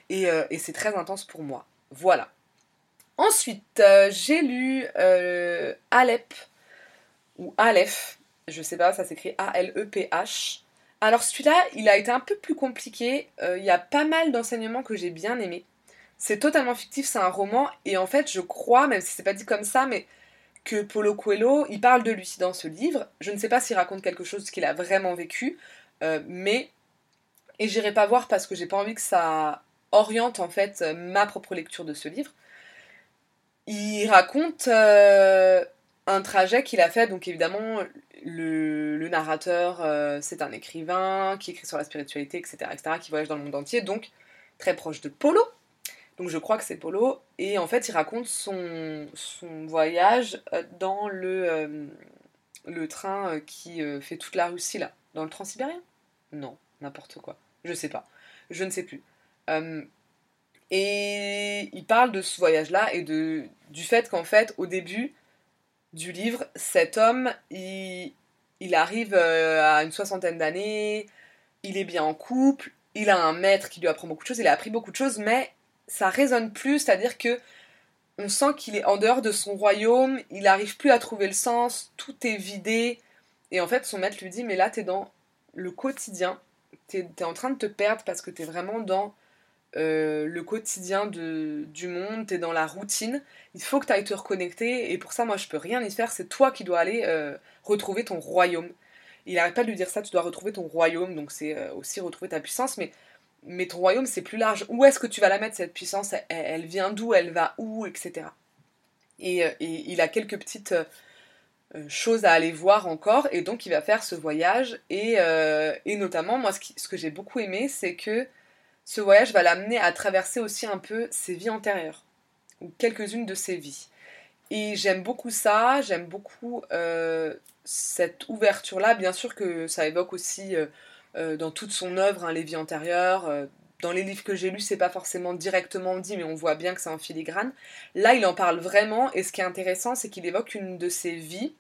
[SPEAKER 1] et c'est très intense pour moi. Voilà. Ensuite j'ai lu Alep ou Aleph, je sais pas, ça s'écrit A-L-E-P-H. Alors celui-là, il a été un peu plus compliqué, euh, il y a pas mal d'enseignements que j'ai bien aimés. C'est totalement fictif, c'est un roman, et en fait je crois, même si c'est pas dit comme ça, mais que Paulo Coelho, il parle de lui dans ce livre. Je ne sais pas s'il raconte quelque chose qu'il a vraiment vécu, euh, mais... Et j'irai pas voir parce que j'ai pas envie que ça oriente en fait ma propre lecture de ce livre. Il raconte euh, un trajet qu'il a fait, donc évidemment, le, narrateur, euh, c'est un écrivain qui écrit sur la spiritualité, etc., etc., qui voyage dans le monde entier, donc très proche de Polo. Donc je crois que c'est Polo. Et en fait, il raconte son, voyage euh, dans le, le train qui fait toute la Russie, là. Dans le transsibérien? Non, n'importe quoi. Je sais pas. Je ne sais plus. Et il parle de ce voyage-là et de, du fait qu'en fait, au début, du livre, cet homme, il, arrive euh, à une soixantaine d'années, il est bien en couple, il a un maître qui lui apprend beaucoup de choses, il a appris beaucoup de choses, mais ça résonne plus, c'est-à-dire que on sent qu'il est en dehors de son royaume, il n'arrive plus à trouver le sens, tout est vidé, et en fait son maître lui dit mais là t'es dans le quotidien, t'es es en train de te perdre parce que t'es vraiment dans euh, le quotidien de, du monde, t'es dans la routine, il faut que tu ailles te reconnecter, et pour ça, moi, je peux rien y faire, c'est toi qui dois aller euh, retrouver ton royaume. Il n'arrête pas de lui dire ça, tu dois retrouver ton royaume, donc c'est euh, aussi retrouver ta puissance, mais, mais ton royaume, c'est plus large. Où est-ce que tu vas la mettre, cette puissance? Elle, vient d'où? Elle va où? Etc. Et, il a quelques petites choses à aller voir encore, et donc il va faire ce voyage, et, et notamment, moi, ce que j'ai beaucoup aimé, c'est que ce voyage va l'amener à traverser aussi un peu ses vies antérieures, ou quelques-unes de ses vies. Et j'aime beaucoup ça, j'aime beaucoup euh, cette ouverture-là. Bien sûr que ça évoque aussi euh, euh, dans toute son œuvre hein, les vies antérieures. dans les livres que j'ai lus, c'est pas forcément directement dit, mais on voit bien que c'est en filigrane. Là, il en parle vraiment, et ce qui est intéressant, c'est qu'il évoque une de ses vies.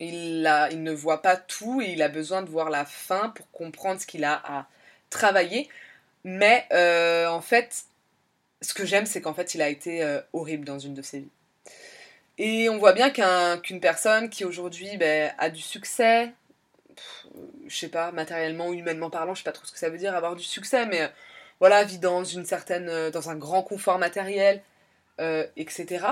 [SPEAKER 1] Il, il ne voit pas tout, et il a besoin de voir la fin pour comprendre ce qu'il a à travailler. Mais euh, en fait, ce que j'aime, c'est qu'en fait, il a été euh, horrible dans une de ses vies. Et on voit bien qu'une personne qui aujourd'hui ben, a du succès, je sais pas, matériellement ou humainement parlant, je sais pas trop ce que ça veut dire avoir du succès, mais euh, voilà, vit dans une certaine, dans un grand confort matériel, etc.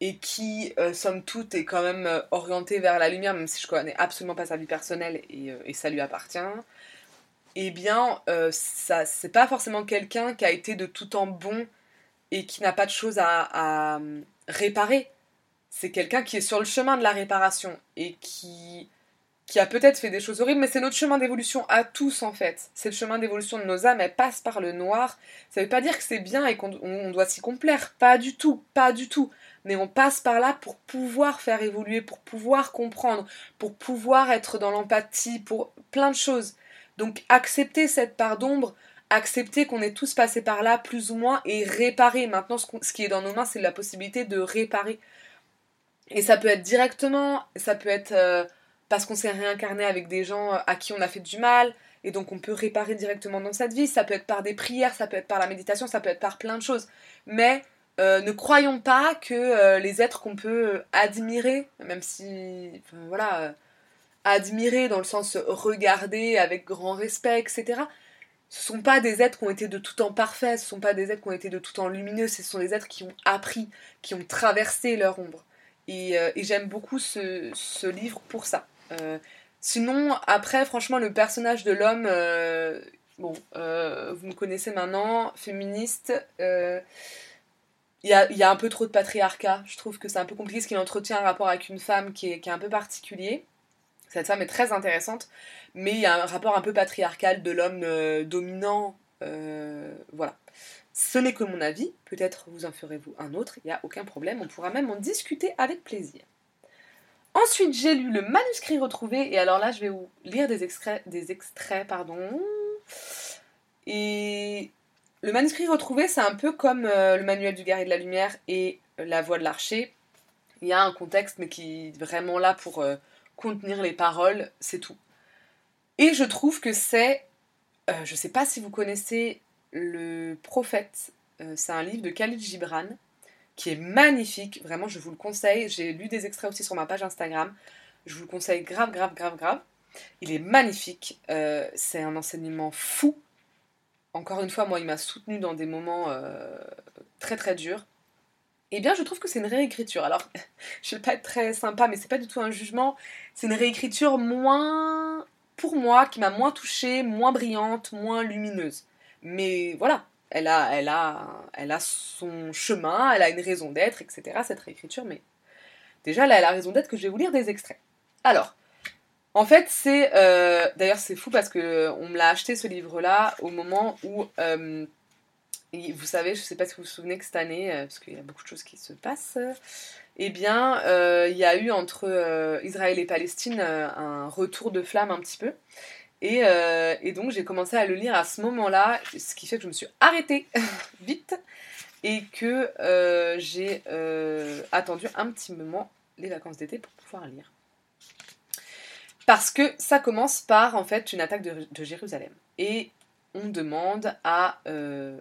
[SPEAKER 1] Et qui, somme toute, est quand même orienté vers la lumière, même si je connais absolument pas sa vie personnelle et, et ça lui appartient eh bien, euh, ça, c'est pas forcément quelqu'un qui a été de tout temps bon et qui n'a pas de choses à, euh, réparer. C'est quelqu'un qui est sur le chemin de la réparation et qui, qui a peut-être fait des choses horribles, mais c'est notre chemin d'évolution à tous en fait. C'est le chemin d'évolution de nos âmes, elles passent par le noir. Ça veut pas dire que c'est bien et qu'on doit s'y complaire, pas du tout, pas du tout. Mais on passe par là pour pouvoir faire évoluer, pour pouvoir comprendre, pour pouvoir être dans l'empathie, pour plein de choses. Donc accepter cette part d'ombre, accepter qu'on est tous passés par là plus ou moins et réparer. Maintenant, ce, qui est dans nos mains, c'est la possibilité de réparer. Et ça peut être directement, ça peut être euh, parce qu'on s'est réincarné avec des gens euh, à qui on a fait du mal, et donc on peut réparer directement dans cette vie. Ça peut être par des prières, ça peut être par la méditation, ça peut être par plein de choses. Mais euh, ne croyons pas que les êtres qu'on peut admirer, même si, voilà, admirer dans le sens regarder avec grand respect, etc. Ce sont pas des êtres qui ont été de tout temps parfaits, ce sont pas des êtres qui ont été de tout temps lumineux, ce sont des êtres qui ont appris, qui ont traversé leur ombre. Et, euh, j'aime beaucoup ce, livre pour ça. Euh, sinon, après, franchement, le personnage de l'homme, euh, bon, vous me connaissez maintenant, féministe, il y a, un peu trop de patriarcat. Je trouve que c'est un peu compliqué ce qu'il entretient un rapport avec une femme qui est, qui est un peu particulier. Cette femme est très intéressante, mais il y a un rapport un peu patriarcal de l'homme euh, dominant. Euh, voilà. Ce n'est que mon avis, peut-être vous en ferez-vous un autre, il n'y a aucun problème, on pourra même en discuter avec plaisir. Ensuite, j'ai lu le manuscrit retrouvé, et alors là, je vais vous lire des extraits, des extraits pardon. Et le manuscrit retrouvé, c'est un peu comme euh, le manuel du guerrier de la lumière et la voix de l'archer. Il y a un contexte, mais qui est vraiment là pour contenir les paroles, c'est tout. Et je trouve que c'est, je ne sais pas si vous connaissez le prophète, c'est un livre de Khalid Gibran qui est magnifique, vraiment je vous le conseille. J'ai lu des extraits aussi sur ma page Instagram. Je vous le conseille grave, grave, grave, grave. Il est magnifique. Euh, c'est un enseignement fou. Encore une fois, moi, il m'a soutenu dans des moments euh, très, très durs. Eh bien, je trouve que c'est une réécriture. Alors, *laughs* je vais pas être très sympa, mais c'est pas du tout un jugement. C'est une réécriture moins, pour moi, qui m'a moins touchée, moins brillante, moins lumineuse. Mais voilà, elle a, elle a, elle a son chemin, elle a une raison d'être, etc. Cette réécriture, mais déjà elle a raison d'être que je vais vous lire des extraits. Alors, en fait, c'est. Euh, d'ailleurs, c'est fou parce que on me l'a acheté ce livre-là au moment où. Euh, vous savez, je ne sais pas si vous vous souvenez que cette année, euh, parce qu'il y a beaucoup de choses qui se passent, eh bien, il y a eu entre Israël et Palestine un retour de flamme un petit peu. Et, et donc, j'ai commencé à le lire à ce moment-là, ce qui fait que je me suis arrêtée *laughs* vite et que j'ai attendu un petit moment les vacances d'été pour pouvoir lire. Parce que ça commence par en fait une attaque de, Jérusalem. Et on demande à euh,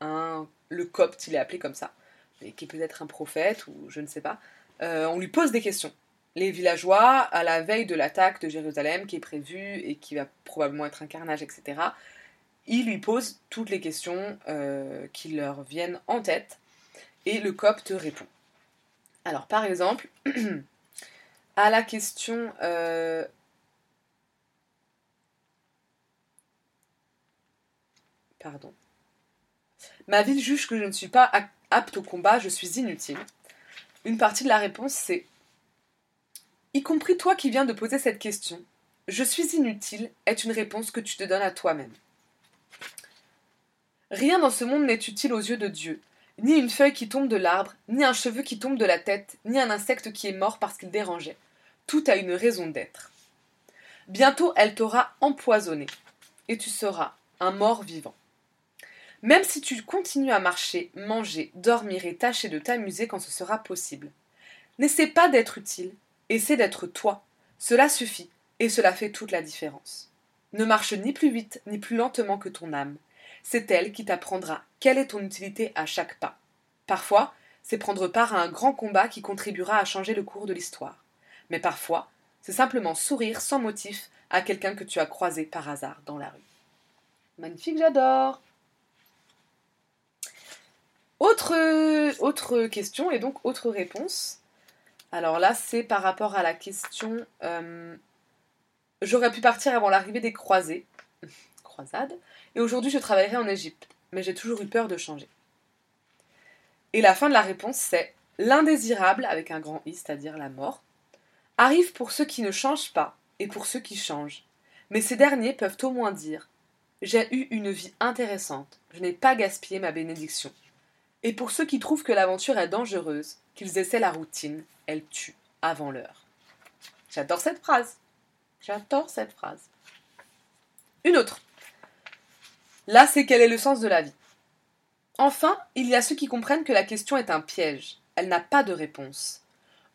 [SPEAKER 1] le copte, il est appelé comme ça, mais qui peut être un prophète ou je ne sais pas, euh, on lui pose des questions. Les villageois, à la veille de l'attaque de Jérusalem qui est prévue et qui va probablement être un carnage, etc., ils lui posent toutes les questions euh, qui leur viennent en tête et le copte répond. Alors par exemple, *clears throat* à la question euh, Pardon. Ma ville juge que je ne suis pas apte au combat, je suis inutile. Une partie de la réponse c'est Y compris toi qui viens de poser cette question, je suis inutile est une réponse que tu te donnes à toi-même. Rien dans ce monde n'est utile aux yeux de Dieu, ni une feuille qui tombe de l'arbre, ni un cheveu qui tombe de la tête, ni un insecte qui est mort parce qu'il dérangeait tout a une raison d'être. Bientôt elle t'aura empoisonné, et tu seras un mort vivant. Même si tu continues à marcher, manger, dormir et tâcher de t'amuser quand ce sera possible. N'essaie pas d'être utile, essaie d'être toi. Cela suffit, et cela fait toute la différence. Ne marche ni plus vite ni plus lentement que ton âme. C'est elle qui t'apprendra quelle est ton utilité à chaque pas. Parfois, c'est prendre part à un grand combat qui contribuera à changer le cours de l'histoire mais parfois, c'est simplement sourire sans motif à quelqu'un que tu as croisé par hasard dans la rue. Magnifique, j'adore. Autre, autre question et donc autre réponse. Alors là, c'est par rapport à la question euh, J'aurais pu partir avant l'arrivée des croisés, *laughs* croisades, et aujourd'hui je travaillerai en Égypte, mais j'ai toujours eu peur de changer. Et la fin de la réponse, c'est L'indésirable, avec un grand I, c'est-à-dire la mort, arrive pour ceux qui ne changent pas et pour ceux qui changent. Mais ces derniers peuvent au moins dire J'ai eu une vie intéressante, je n'ai pas gaspillé ma bénédiction. Et pour ceux qui trouvent que l'aventure est dangereuse, qu'ils essaient la routine, elle tue avant l'heure. J'adore cette phrase. J'adore cette phrase. Une autre. Là, c'est quel est le sens de la vie. Enfin, il y a ceux qui comprennent que la question est un piège. Elle n'a pas de réponse.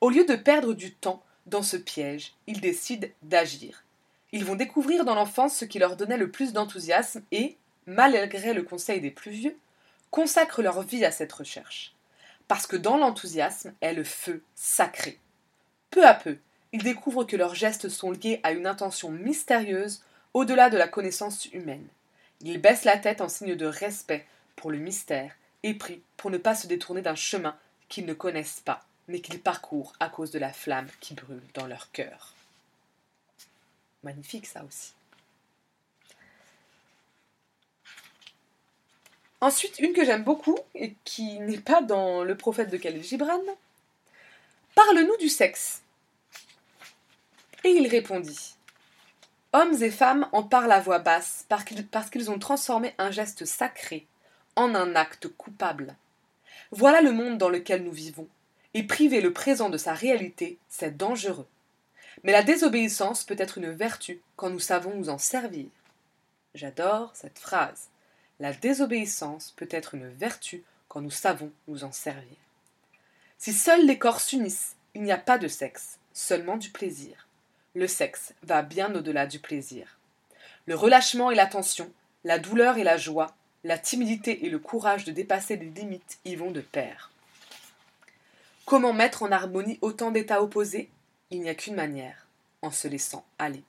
[SPEAKER 1] Au lieu de perdre du temps dans ce piège, ils décident d'agir. Ils vont découvrir dans l'enfance ce qui leur donnait le plus d'enthousiasme et, malgré le conseil des plus vieux, consacrent leur vie à cette recherche. Parce que dans l'enthousiasme est le feu sacré. Peu à peu, ils découvrent que leurs gestes sont liés à une intention mystérieuse au-delà de la connaissance humaine. Ils baissent la tête en signe de respect pour le mystère et prient pour ne pas se détourner d'un chemin qu'ils ne connaissent pas mais qu'ils parcourent à cause de la flamme qui brûle dans leur cœur. Magnifique ça aussi. Ensuite, une que j'aime beaucoup et qui n'est pas dans le prophète de Khalil Gibran. Parle-nous du sexe. Et il répondit Hommes et femmes en parlent à voix basse parce qu'ils ont transformé un geste sacré en un acte coupable. Voilà le monde dans lequel nous vivons et priver le présent de sa réalité, c'est dangereux. Mais la désobéissance peut être une vertu quand nous savons nous en servir. J'adore cette phrase. La désobéissance peut être une vertu quand nous savons nous en servir. Si seuls les corps s'unissent, il n'y a pas de sexe, seulement du plaisir. Le sexe va bien au-delà du plaisir. Le relâchement et l'attention, la douleur et la joie, la timidité et le courage de dépasser les limites y vont de pair. Comment mettre en harmonie autant d'états opposés? Il n'y a qu'une manière, en se laissant aller.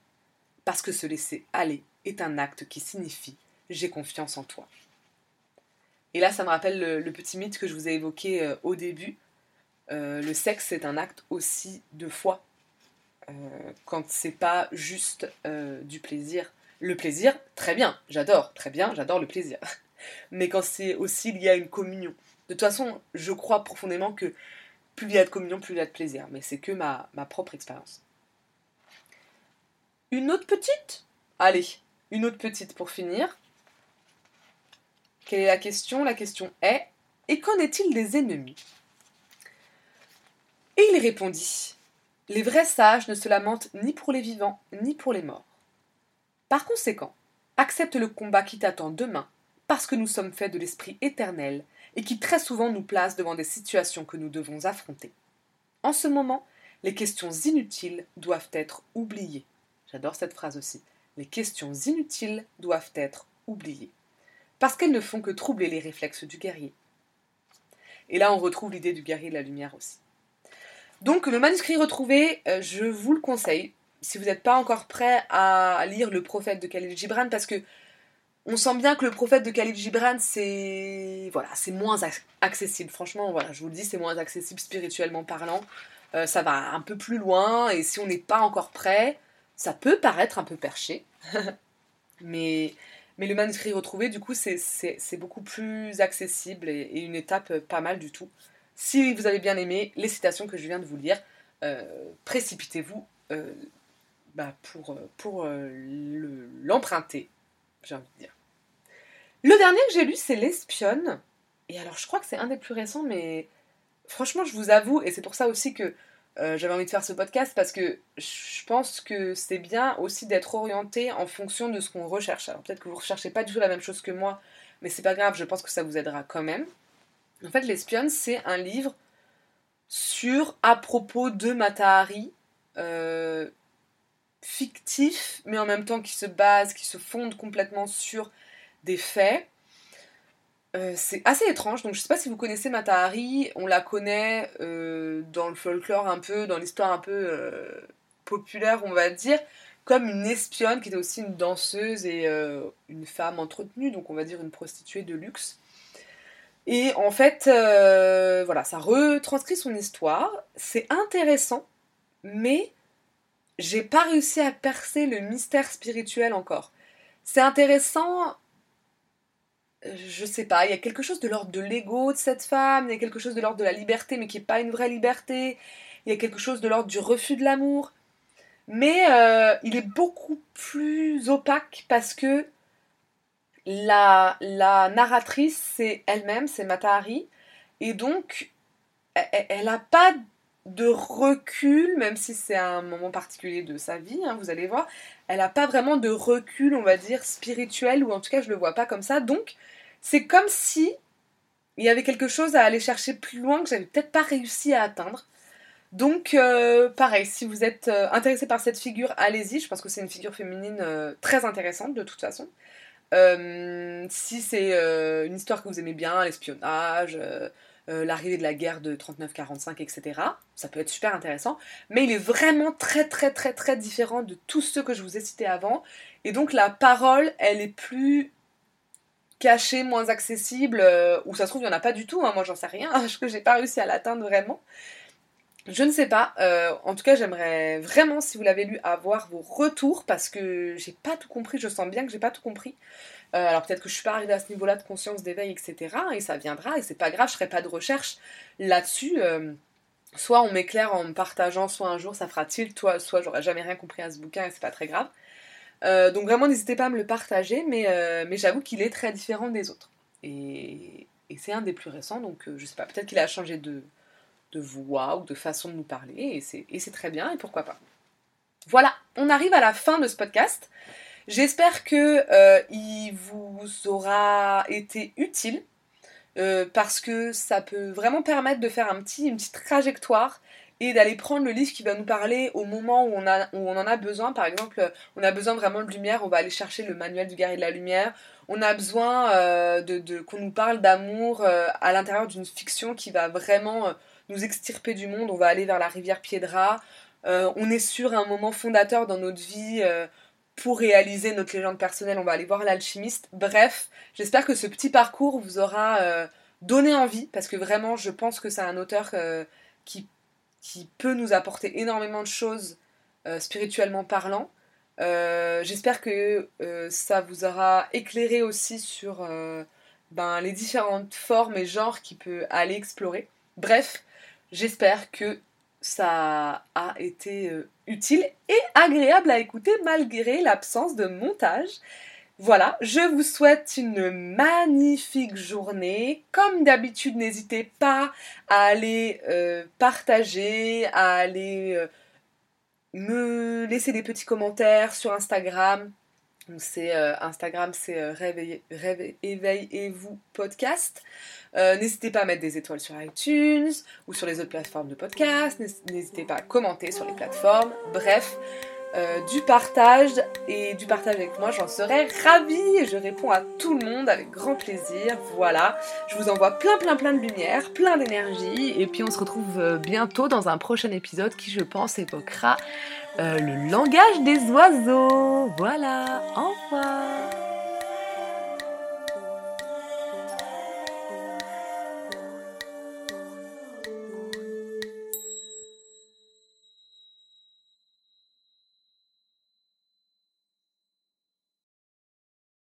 [SPEAKER 1] Parce que se laisser aller est un acte qui signifie j'ai confiance en toi. Et là, ça me rappelle le, petit mythe que je vous ai évoqué euh, au début. Euh, le sexe, c'est un acte aussi de foi. Euh, quand c'est pas juste du plaisir. Le plaisir, très bien, j'adore, très bien, j'adore le plaisir. *laughs* Mais quand c'est aussi lié à une communion. De toute façon, je crois profondément que plus il y a de communion, plus il y a de plaisir. Mais c'est que ma, ma propre expérience. Une autre petite? Allez, une autre petite pour finir. Quelle est la question? La question est Et qu'en est-il des ennemis? Et il répondit Les vrais sages ne se lamentent ni pour les vivants ni pour les morts. Par conséquent, accepte le combat qui t'attend demain, parce que nous sommes faits de l'esprit éternel et qui très souvent nous place devant des situations que nous devons affronter. En ce moment, les questions inutiles doivent être oubliées. J'adore cette phrase aussi. Les questions inutiles doivent être oubliées parce qu'elles ne font que troubler les réflexes du guerrier. Et là, on retrouve l'idée du guerrier de la lumière aussi. Donc, le manuscrit retrouvé, euh, je vous le conseille, si vous n'êtes pas encore prêt à lire le prophète de Khalil Gibran, parce que on sent bien que le prophète de Khalil Gibran, c'est voilà, c'est moins accessible. Franchement, voilà, je vous le dis, c'est moins accessible spirituellement parlant. Euh, ça va un peu plus loin, et si on n'est pas encore prêt, ça peut paraître un peu perché. *laughs* mais mais le manuscrit retrouvé, du coup, c'est beaucoup plus accessible et, une étape euh, pas mal du tout. Si vous avez bien aimé les citations que je viens de vous lire, euh, précipitez-vous euh, bah, pour, pour l'emprunter, j'ai envie de dire. Le dernier que j'ai lu, c'est L'Espionne. Et alors, je crois que c'est un des plus récents, mais franchement, je vous avoue, et c'est pour ça aussi que euh, j'avais envie de faire ce podcast parce que je pense que c'est bien aussi d'être orienté en fonction de ce qu'on recherche. Alors peut-être que vous recherchez pas du tout la même chose que moi, mais c'est pas grave, je pense que ça vous aidera quand même. En fait, L'Espionne, c'est un livre sur, à propos de Matahari, euh, fictif, mais en même temps qui se base, qui se fonde complètement sur des faits. Euh, c'est assez étrange, donc je sais pas si vous connaissez Matahari, on la connaît euh, dans le folklore un peu, dans l'histoire un peu euh, populaire, on va dire, comme une espionne qui était aussi une danseuse et une femme entretenue, donc on va dire une prostituée de luxe. Et en fait, voilà, ça retranscrit son histoire, c'est intéressant, mais j'ai pas réussi à percer le mystère spirituel encore. C'est intéressant je sais pas, il y a quelque chose de l'ordre de l'ego de cette femme, il y a quelque chose de l'ordre de la liberté, mais qui n'est pas une vraie liberté, il y a quelque chose de l'ordre du refus de l'amour. Mais euh, il est beaucoup plus opaque parce que la, narratrice, c'est elle-même, c'est Matahari, et donc elle n'a pas de recul, même si c'est un moment particulier de sa vie, hein, vous allez voir, elle n'a pas vraiment de recul, on va dire, spirituel, ou en tout cas je le vois pas comme ça, donc c'est comme si il y avait quelque chose à aller chercher plus loin que j'avais peut-être pas réussi à atteindre. Donc, euh, pareil, si vous êtes euh, intéressé par cette figure, allez-y. Je pense que c'est une figure féminine euh, très intéressante de toute façon. si c'est une histoire que vous aimez bien, l'espionnage, l'arrivée de la guerre de 39-45, etc., ça peut être super intéressant. Mais il est vraiment très, très, très, très différent de tous ceux que je vous ai cités avant. Et donc, la parole, elle est plus caché, moins accessible, euh, ou ça se trouve, il n'y en a pas du tout, hein, moi j'en sais rien, *laughs* parce que j'ai pas réussi à l'atteindre vraiment. Je ne sais pas, euh, en tout cas j'aimerais vraiment, si vous l'avez lu, avoir vos retours, parce que j'ai pas tout compris, je sens bien que j'ai pas tout compris. Euh, alors peut-être que je suis pas arrivée à ce niveau-là de conscience, d'éveil, etc. Et ça viendra, et c'est pas grave, je ferai pas de recherche là-dessus. soit on m'éclaire en me partageant, soit un jour ça fera tilt, soit, soit j'aurais jamais rien compris à ce bouquin et c'est pas très grave. Euh, donc vraiment, n'hésitez pas à me le partager, mais, euh, j'avoue qu'il est très différent des autres. Et, c'est un des plus récents, donc euh, je sais pas, peut-être qu'il a changé de, voix ou de façon de nous parler, et c'est très bien, et pourquoi pas. Voilà, on arrive à la fin de ce podcast. J'espère que euh, il vous aura été utile. parce que ça peut vraiment permettre de faire un petit, une petite trajectoire et d'aller prendre le livre qui va nous parler au moment où on, a, où on en a besoin. Par exemple, on a besoin vraiment de lumière, on va aller chercher le manuel du guerrier de la lumière. On a besoin euh, de, de- qu'on nous parle d'amour euh, à l'intérieur d'une fiction qui va vraiment euh, nous extirper du monde. On va aller vers la rivière Piedra. On est sur un moment fondateur dans notre vie. pour réaliser notre légende personnelle, on va aller voir l'alchimiste. Bref, j'espère que ce petit parcours vous aura donné envie, parce que vraiment, je pense que c'est un auteur qui, qui peut nous apporter énormément de choses euh, spirituellement parlant. Euh, j'espère que euh, ça vous aura éclairé aussi sur ben, les différentes formes et genres qu'il peut aller explorer. Bref, j'espère que ça a été utile et agréable à écouter malgré l'absence de montage. Voilà, je vous souhaite une magnifique journée. Comme d'habitude, n'hésitez pas à aller euh, partager, à aller euh, me laisser des petits commentaires sur Instagram. C'est euh, Instagram, c'est Réveillez- Réveillez- éveillez-vous podcast. N'hésitez pas à mettre des étoiles sur iTunes ou sur les autres plateformes de podcast. N'hés- N'hésitez pas à commenter sur les plateformes. Bref, euh, du partage et du partage avec moi, j'en serais ravie je réponds à tout le monde avec grand plaisir. Voilà, je vous envoie plein plein plein de lumière, plein d'énergie et puis on se retrouve euh, bientôt dans un prochain épisode qui je pense évoquera euh, le langage des oiseaux. Voilà, au revoir.